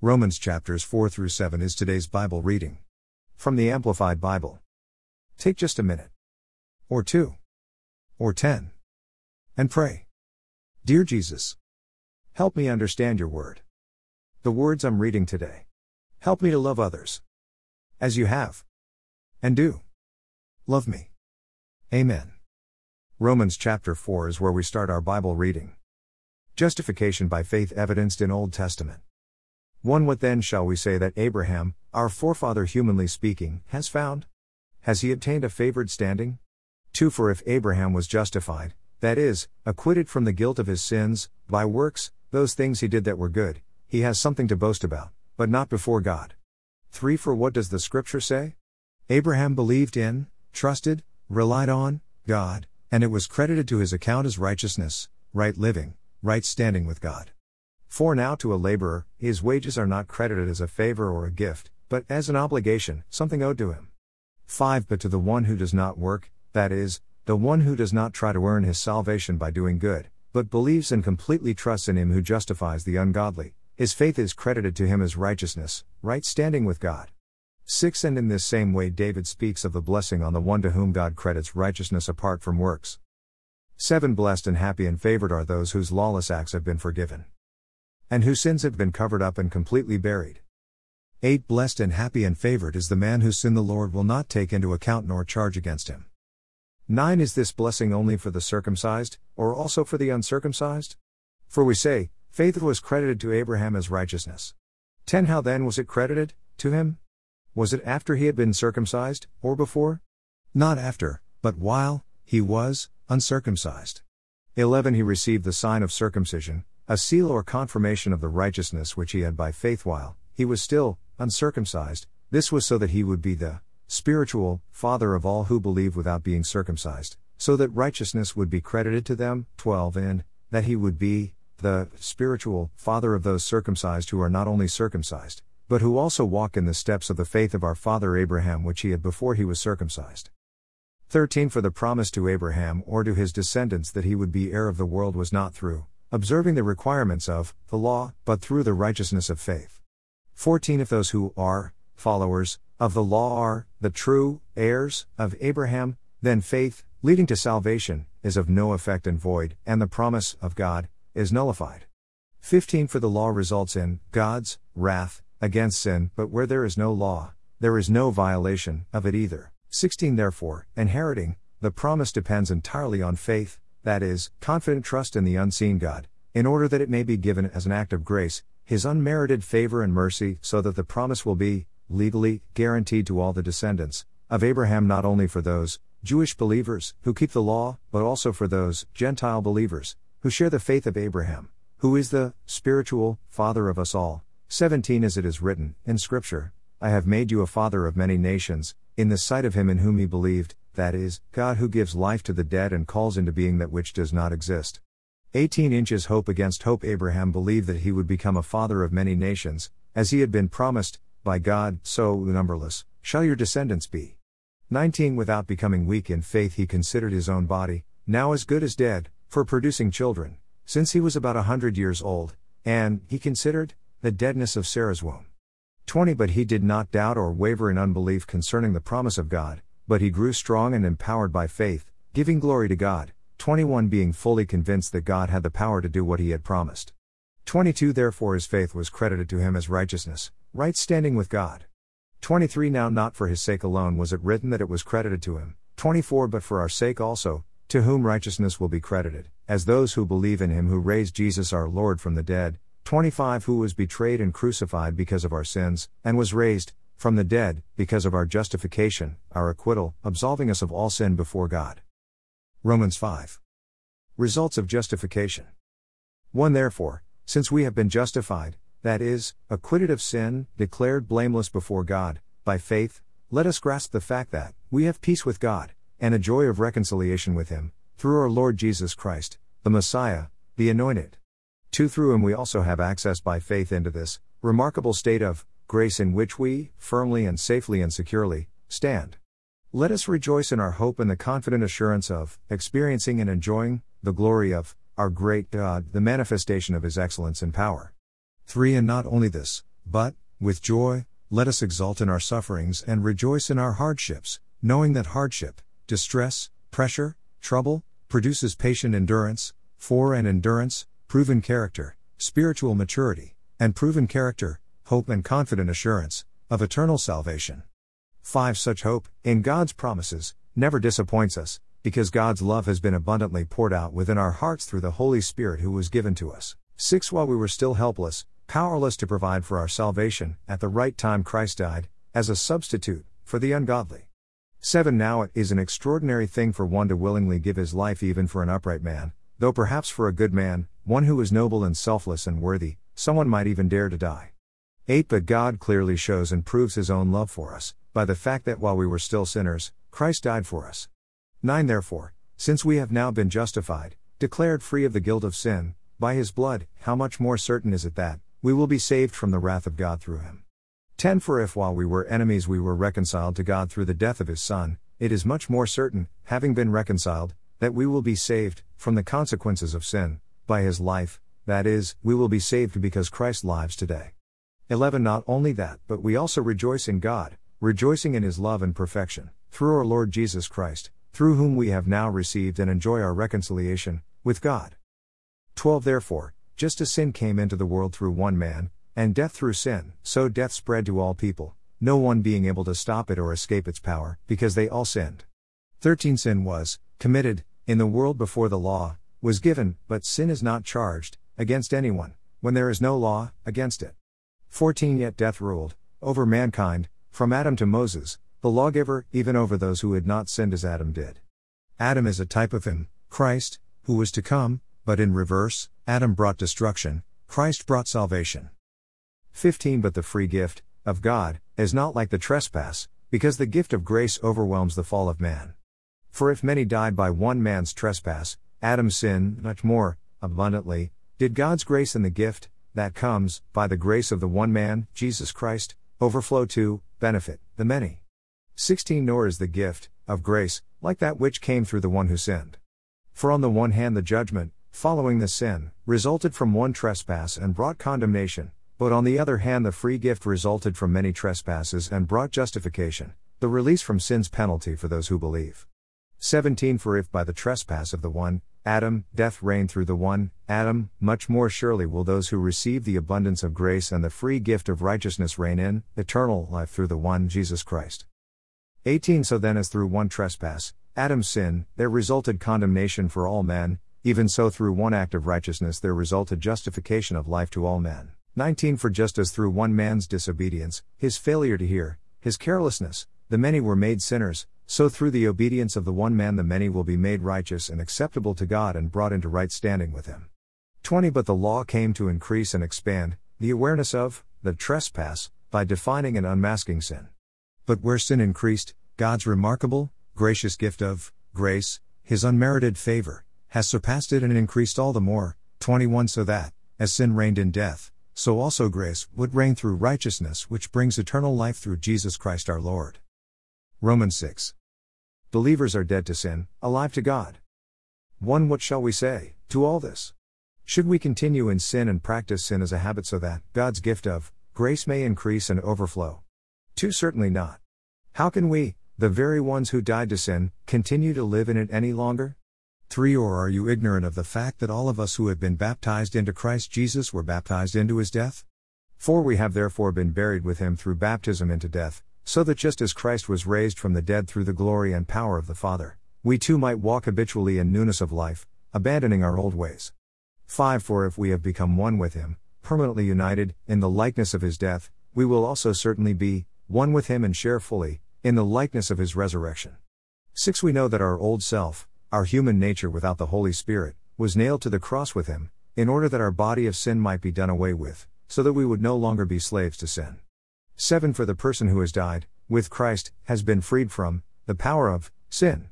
Romans chapters 4 through 7 is today's Bible reading. From the Amplified Bible. Take just a minute. Or two. Or ten. And pray. Dear Jesus, help me understand your word. The words I'm reading today. Help me to love others. As you have. And do. Love me. Amen. Romans chapter 4 is where we start our Bible reading. Justification by faith evidenced in Old Testament. 1 What then shall we say that Abraham, our forefather humanly speaking, has found? Has he obtained a favored standing? 2 For if Abraham was justified, that is, acquitted from the guilt of his sins, by works, those things he did that were good, he has something to boast about, but not before God. 3 For what does the scripture say? Abraham believed in, trusted, relied on, God, and it was credited to his account as righteousness, right living, right standing with God. For now to a laborer, his wages are not credited as a favor or a gift, but as an obligation, something owed to him. 5. But to the one who does not work, that is, the one who does not try to earn his salvation by doing good, but believes and completely trusts in him who justifies the ungodly, his faith is credited to him as righteousness, right standing with God. 6. And in this same way, David speaks of the blessing on the one to whom God credits righteousness apart from works. 7. Blessed and happy and favored are those whose lawless acts have been forgiven and whose sins have been covered up and completely buried. 8. Blessed and happy and favored is the man whose sin the Lord will not take into account nor charge against him. 9. Is this blessing only for the circumcised, or also for the uncircumcised? For we say, faith was credited to Abraham as righteousness. 10. How then was it credited to him? Was it after he had been circumcised, or before? Not after, but while he was uncircumcised. 11. He received the sign of circumcision, a seal or confirmation of the righteousness which he had by faith while he was still uncircumcised. This was so that he would be the spiritual father of all who believe without being circumcised, so that righteousness would be credited to them. 12 and that he would be the spiritual father of those circumcised who are not only circumcised, but who also walk in the steps of the faith of our father Abraham which he had before he was circumcised. 13 For the promise to Abraham or to his descendants that he would be heir of the world was not through observing the requirements of the law, but through the righteousness of faith. 14 If those who are followers of the law are the true heirs of Abraham, then faith, leading to salvation, is of no effect and void, and the promise of God is nullified. 15 For the law results in God's wrath against sin, but where there is no law, there is no violation of it either. 16 Therefore, inheriting, the promise depends entirely on faith, that is, confident trust in the unseen God, in order that it may be given as an act of grace, His unmerited favor and mercy, so that the promise will be, legally, guaranteed to all the descendants of Abraham not only for those, Jewish believers, who keep the law, but also for those, Gentile believers, who share the faith of Abraham, who is the spiritual father of us all. 17 As it is written, in Scripture, I have made you a father of many nations, in the sight of him in whom he believed, that is, God who gives life to the dead and calls into being that which does not exist. 18 inches hope against hope Abraham believed that he would become a father of many nations, as he had been promised, by God, so numberless shall your descendants be. 19 Without becoming weak in faith, he considered his own body, now as good as dead, for producing children, since he was about a hundred years old, and, he considered, the deadness of Sarah's womb. 20 But he did not doubt or waver in unbelief concerning the promise of God, but he grew strong and empowered by faith, giving glory to God. 21 Being fully convinced that God had the power to do what he had promised. 22 Therefore his faith was credited to him as righteousness, right standing with God. 23 Now not for his sake alone was it written that it was credited to him. 24 But for our sake also, to whom righteousness will be credited, as those who believe in him who raised Jesus our Lord from the dead. 25 Who was betrayed and crucified because of our sins, and was raised, from the dead, because of our justification, our acquittal, absolving us of all sin before God. Romans 5. Results of justification. 1 Therefore, since we have been justified, that is, acquitted of sin, declared blameless before God, by faith, let us grasp the fact that, we have peace with God, and a joy of reconciliation with Him, through our Lord Jesus Christ, the Messiah, the Anointed. 2 Through Him we also have access by faith into this, remarkable state of grace in which we, firmly and safely and securely, stand. Let us rejoice in our hope and the confident assurance of, experiencing and enjoying, the glory of, our great God, the manifestation of His excellence and power. 3. And not only this, But, with joy, let us exult in our sufferings and rejoice in our hardships, knowing that hardship, distress, pressure, trouble, produces patient endurance, for and endurance, proven character, spiritual maturity, and proven character, hope and confident assurance, of eternal salvation. 5. Such hope, in God's promises, never disappoints us, because God's love has been abundantly poured out within our hearts through the Holy Spirit who was given to us. 6. While we were still helpless, powerless to provide for our salvation, at the right time Christ died, as a substitute, for the ungodly. 7. Now it is an extraordinary thing for one to willingly give his life even for an upright man, though perhaps for a good man, one who is noble and selfless and worthy, someone might even dare to die. 8. But God clearly shows and proves his own love for us, by the fact that while we were still sinners, Christ died for us. 9. Therefore, since we have now been justified, declared free of the guilt of sin, by his blood, how much more certain is it that, we will be saved from the wrath of God through him. 10. For if while we were enemies we were reconciled to God through the death of his Son, it is much more certain, having been reconciled, that we will be saved, from the consequences of sin, by his life, that is, we will be saved because Christ lives today. 11. Not only that, but we also rejoice in God, rejoicing in his love and perfection, through our Lord Jesus Christ, through whom we have now received and enjoy our reconciliation, with God. 12. Therefore, just as sin came into the world through one man, and death through sin, so death spread to all people, no one being able to stop it or escape its power, because they all sinned. 13. Sin was committed in the world before the law was given, but sin is not charged against anyone, when there is no law against it. 14. Yet death ruled over mankind, from Adam to Moses, the lawgiver, even over those who had not sinned as Adam did. Adam is a type of him, Christ, who was to come, but in reverse, Adam brought destruction, Christ brought salvation. 15. But the free gift, of God, is not like the trespass, because the gift of grace overwhelms the fall of man. For if many died by one man's trespass, Adam's sin, much more, abundantly, did God's grace and the gift, that comes, by the grace of the one man, Jesus Christ, overflow to, benefit, the many. 16 Nor is the gift, of grace, like that which came through the one who sinned. For on the one hand the judgment, following the sin, resulted from one trespass and brought condemnation, but on the other hand the free gift resulted from many trespasses and brought justification, the release from sin's penalty for those who believe. 17 For if by the trespass of the one, Adam, death reigned through the one, Adam, much more surely will those who receive the abundance of grace and the free gift of righteousness reign in eternal life through the one Jesus Christ. 18 So then, as through one trespass, Adam's sin, there resulted condemnation for all men, even so through one act of righteousness there resulted justification of life to all men. 19 For just as through one man's disobedience, his failure to hear, his carelessness, the many were made sinners, so through the obedience of the one man the many will be made righteous and acceptable to God and brought into right standing with Him. 20 But the law came to increase and expand the awareness of the trespass by defining and unmasking sin. But where sin increased, God's remarkable, gracious gift of grace, His unmerited favor, has surpassed it and increased all the more. 21 So that, as sin reigned in death, so also grace would reign through righteousness, which brings eternal life through Jesus Christ our Lord. Romans 6. Believers are dead to sin, alive to God. 1. What shall we say to all this? Should we continue in sin and practice sin as a habit so that God's gift of grace may increase and overflow? 2. Certainly not. How can we, the very ones who died to sin, continue to live in it any longer? 3. Or are you ignorant of the fact that all of us who have been baptized into Christ Jesus were baptized into his death? 4. We have therefore been buried with him through baptism into death, so that just as Christ was raised from the dead through the glory and power of the Father, we too might walk habitually in newness of life, abandoning our old ways. 5. For if we have become one with him, permanently united, in the likeness of his death, we will also certainly be, one with him and share fully, in the likeness of his resurrection. 6. We know that our old self, our human nature without the Holy Spirit, was nailed to the cross with him, in order that our body of sin might be done away with, so that we would no longer be slaves to sin. 7. For the person who has died, with Christ, has been freed from the power of sin.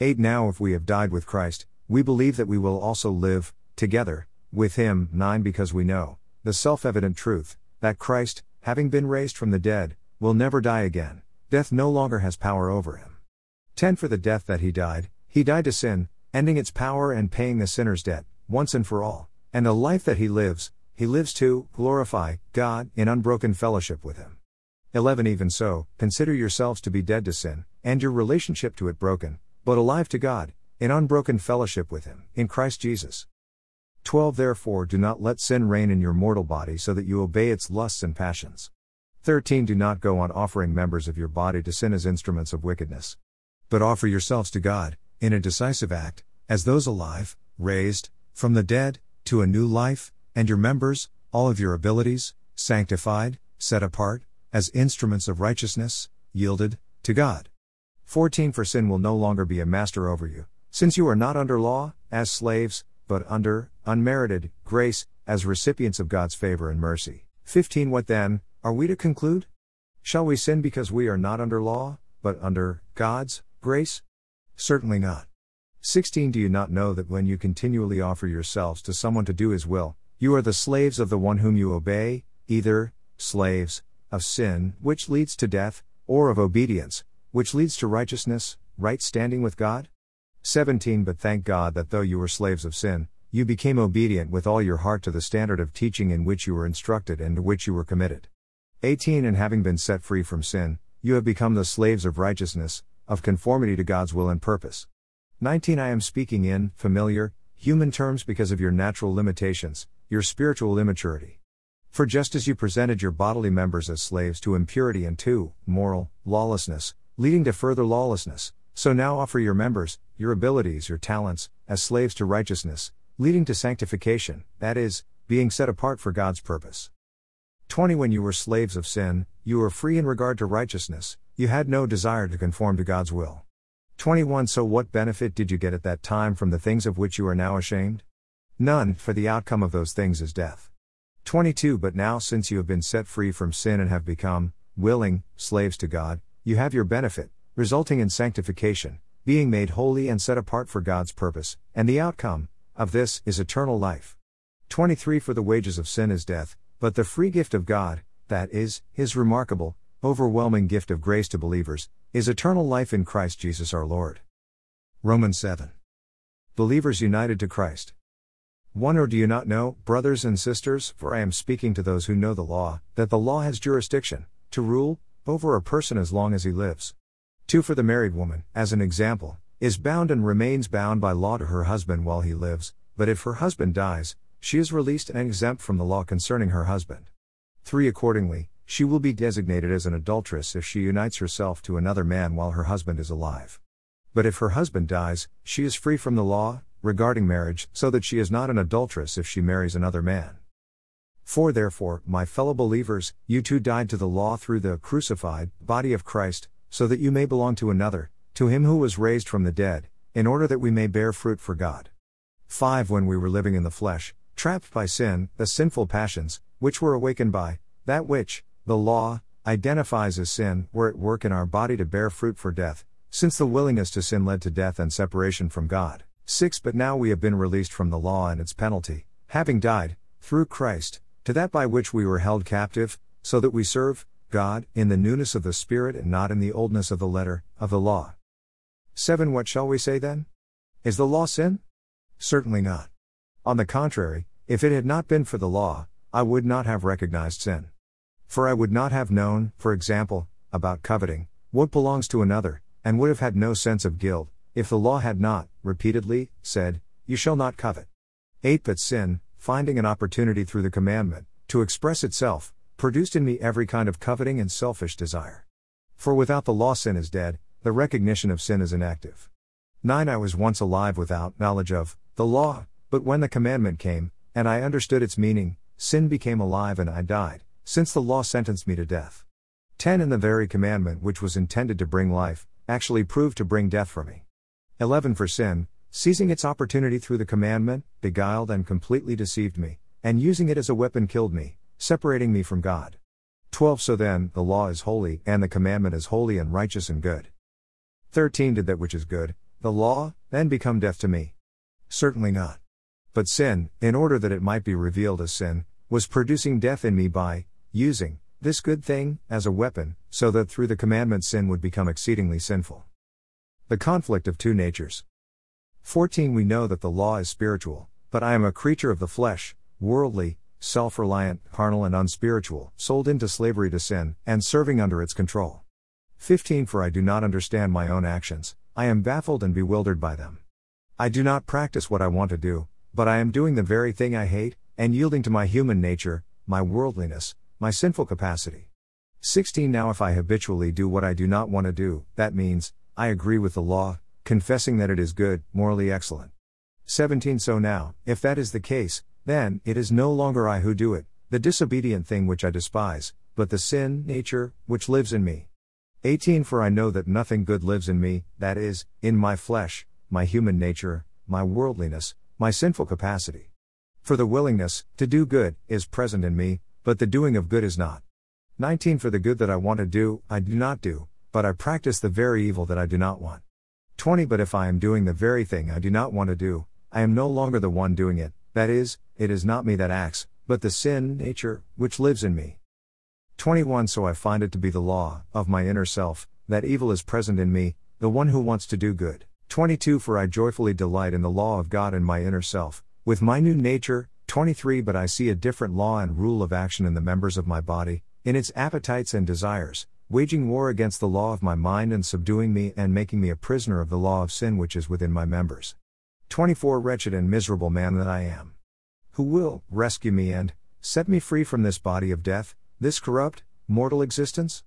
8. Now, if we have died with Christ, we believe that we will also live, together, with him. 9. Because we know, the self evident truth, that Christ, having been raised from the dead, will never die again, death no longer has power over him. 10 For the death that he died, he died to sin, ending its power and paying the sinner's debt, once and for all, and the life that he lives, he lives to glorify God in unbroken fellowship with Him. 11 Even so, consider yourselves to be dead to sin, and your relationship to it broken, but alive to God, in unbroken fellowship with Him, in Christ Jesus. 12 Therefore do not let sin reign in your mortal body so that you obey its lusts and passions. 13 Do not go on offering members of your body to sin as instruments of wickedness. But offer yourselves to God, in a decisive act, as those alive, raised, from the dead, to a new life, and your members, all of your abilities, sanctified, set apart, as instruments of righteousness, yielded, to God. 14 For sin will no longer be a master over you, since you are not under law, as slaves, but under, unmerited, grace, as recipients of God's favor and mercy. 15 What then, are we to conclude? Shall we sin because we are not under law, but under God's grace? Certainly not. 16 Do you not know that when you continually offer yourselves to someone to do his will, you are the slaves of the one whom you obey, either, slaves, of sin, which leads to death, or of obedience, which leads to righteousness, right standing with God? 17 But thank God that though you were slaves of sin, you became obedient with all your heart to the standard of teaching in which you were instructed and to which you were committed. 18 And having been set free from sin, you have become the slaves of righteousness, of conformity to God's will and purpose. 19 I am speaking in familiar, human terms because of your natural limitations, your spiritual immaturity. For just as you presented your bodily members as slaves to impurity and to moral lawlessness, leading to further lawlessness, so now offer your members, your abilities, your talents, as slaves to righteousness, leading to sanctification, that is, being set apart for God's purpose. 20 When you were slaves of sin, you were free in regard to righteousness, you had no desire to conform to God's will. 21 So what benefit did you get at that time from the things of which you are now ashamed? None, for the outcome of those things is death. 22 But now, since you have been set free from sin and have become, willing, slaves to God, you have your benefit, resulting in sanctification, being made holy and set apart for God's purpose, and the outcome of this is eternal life. 23 For the wages of sin is death, but the free gift of God, that is, His remarkable, overwhelming gift of grace to believers, is eternal life in Christ Jesus our Lord. Romans 7. Believers united to Christ. 1 Or do you not know, brothers and sisters, for I am speaking to those who know the law, that the law has jurisdiction, to rule, over a person as long as he lives. 2 For the married woman, as an example, is bound and remains bound by law to her husband while he lives, but if her husband dies, she is released and exempt from the law concerning her husband. 3 Accordingly, she will be designated as an adulteress if she unites herself to another man while her husband is alive. But if her husband dies, she is free from the law, regarding marriage, so that she is not an adulteress if she marries another man. For Therefore, my fellow believers, you too died to the law through the crucified body of Christ, so that you may belong to another, to him who was raised from the dead, in order that we may bear fruit for God. 5 When we were living in the flesh, trapped by sin, the sinful passions, which were awakened by that which, the law, identifies as sin, were at work in our body to bear fruit for death, since the willingness to sin led to death and separation from God. 6 But now we have been released from the law and its penalty, having died, through Christ, to that by which we were held captive, so that we serve, God, in the newness of the Spirit and not in the oldness of the letter, of the law. 7 What shall we say then? Is the law sin? Certainly not. On the contrary, if it had not been for the law, I would not have recognized sin. For I would not have known, for example, about coveting, what belongs to another, and would have had no sense of guilt, if the law had not, repeatedly, said, You shall not covet. 8 But sin, finding an opportunity through the commandment, to express itself, produced in me every kind of coveting and selfish desire. For without the law, sin is dead, the recognition of sin is inactive. 9 I was once alive without knowledge of the law, but when the commandment came, and I understood its meaning, sin became alive and I died, since the law sentenced me to death. 10 And the very commandment which was intended to bring life, actually proved to bring death for me. 11 For sin, seizing its opportunity through the commandment, beguiled and completely deceived me, and using it as a weapon killed me, separating me from God. 12 So then, the law is holy, and the commandment is holy and righteous and good. 13 Did that which is good, the law, then become death to me? Certainly not. But sin, in order that it might be revealed as sin, was producing death in me by using this good thing as a weapon, so that through the commandment sin would become exceedingly sinful. The conflict of two natures. 14 We know that the law is spiritual, but I am a creature of the flesh, worldly, self reliant, carnal, and unspiritual, sold into slavery to sin, and serving under its control. 15 For I do not understand my own actions, I am baffled and bewildered by them. I do not practice what I want to do, but I am doing the very thing I hate, and yielding to my human nature, my worldliness, my sinful capacity. 16 Now, if I habitually do what I do not want to do, that means, I agree with the law, confessing that it is good, morally excellent. 17 So now, if that is the case, then, it is no longer I who do it, the disobedient thing which I despise, but the sin, nature, which lives in me. 18 For I know that nothing good lives in me, that is, in my flesh, my human nature, my worldliness, my sinful capacity. For the willingness, to do good, is present in me, but the doing of good is not. 19 For the good that I want to do, I do not do, but I practice the very evil that I do not want. 20 But if I am doing the very thing I do not want to do, I am no longer the one doing it, that is, it is not me that acts, but the sin nature, which lives in me. 21 So I find it to be the law, of my inner self, that evil is present in me, the one who wants to do good. 22 For I joyfully delight in the law of God in my inner self, with my new nature. 23 But I see a different law and rule of action in the members of my body, in its appetites and desires, waging war against the law of my mind and subduing me and making me a prisoner of the law of sin which is within my members. 24 Wretched and miserable man that I am. Who will rescue me and set me free from this body of death, this corrupt, mortal existence?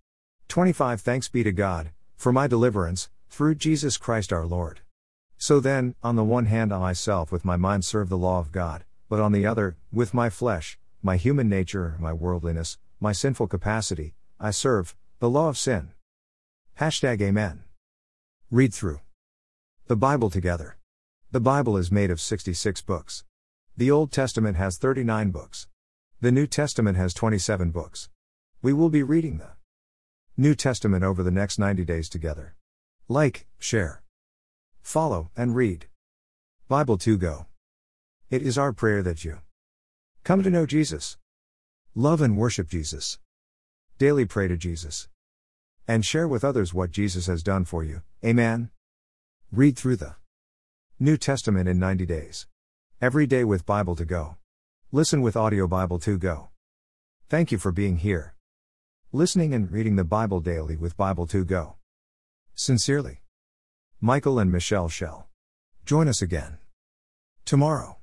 25 Thanks be to God, for my deliverance, through Jesus Christ our Lord. So then, on the one hand, I myself with my mind serve the law of God, but on the other, with my flesh, my human nature, my worldliness, my sinful capacity, I serve the law of sin. Hashtag Amen. Read through the Bible together. The Bible is made of 66 books. The Old Testament has 39 books. The New Testament has 27 books. We will be reading the New Testament over the next 90 days together. Like, share, follow, and read. Bible 2 Go. It is our prayer that you come to know Jesus, love and worship Jesus, daily pray to Jesus, and share with others what Jesus has done for you. Amen. Read through the New Testament in 90 days. Every day with Bible to go. Listen with Audio Bible to go. Thank you for being here. Listening and reading the Bible daily with Bible to go. Sincerely. Michael and Michelle Shell. Join us again. Tomorrow.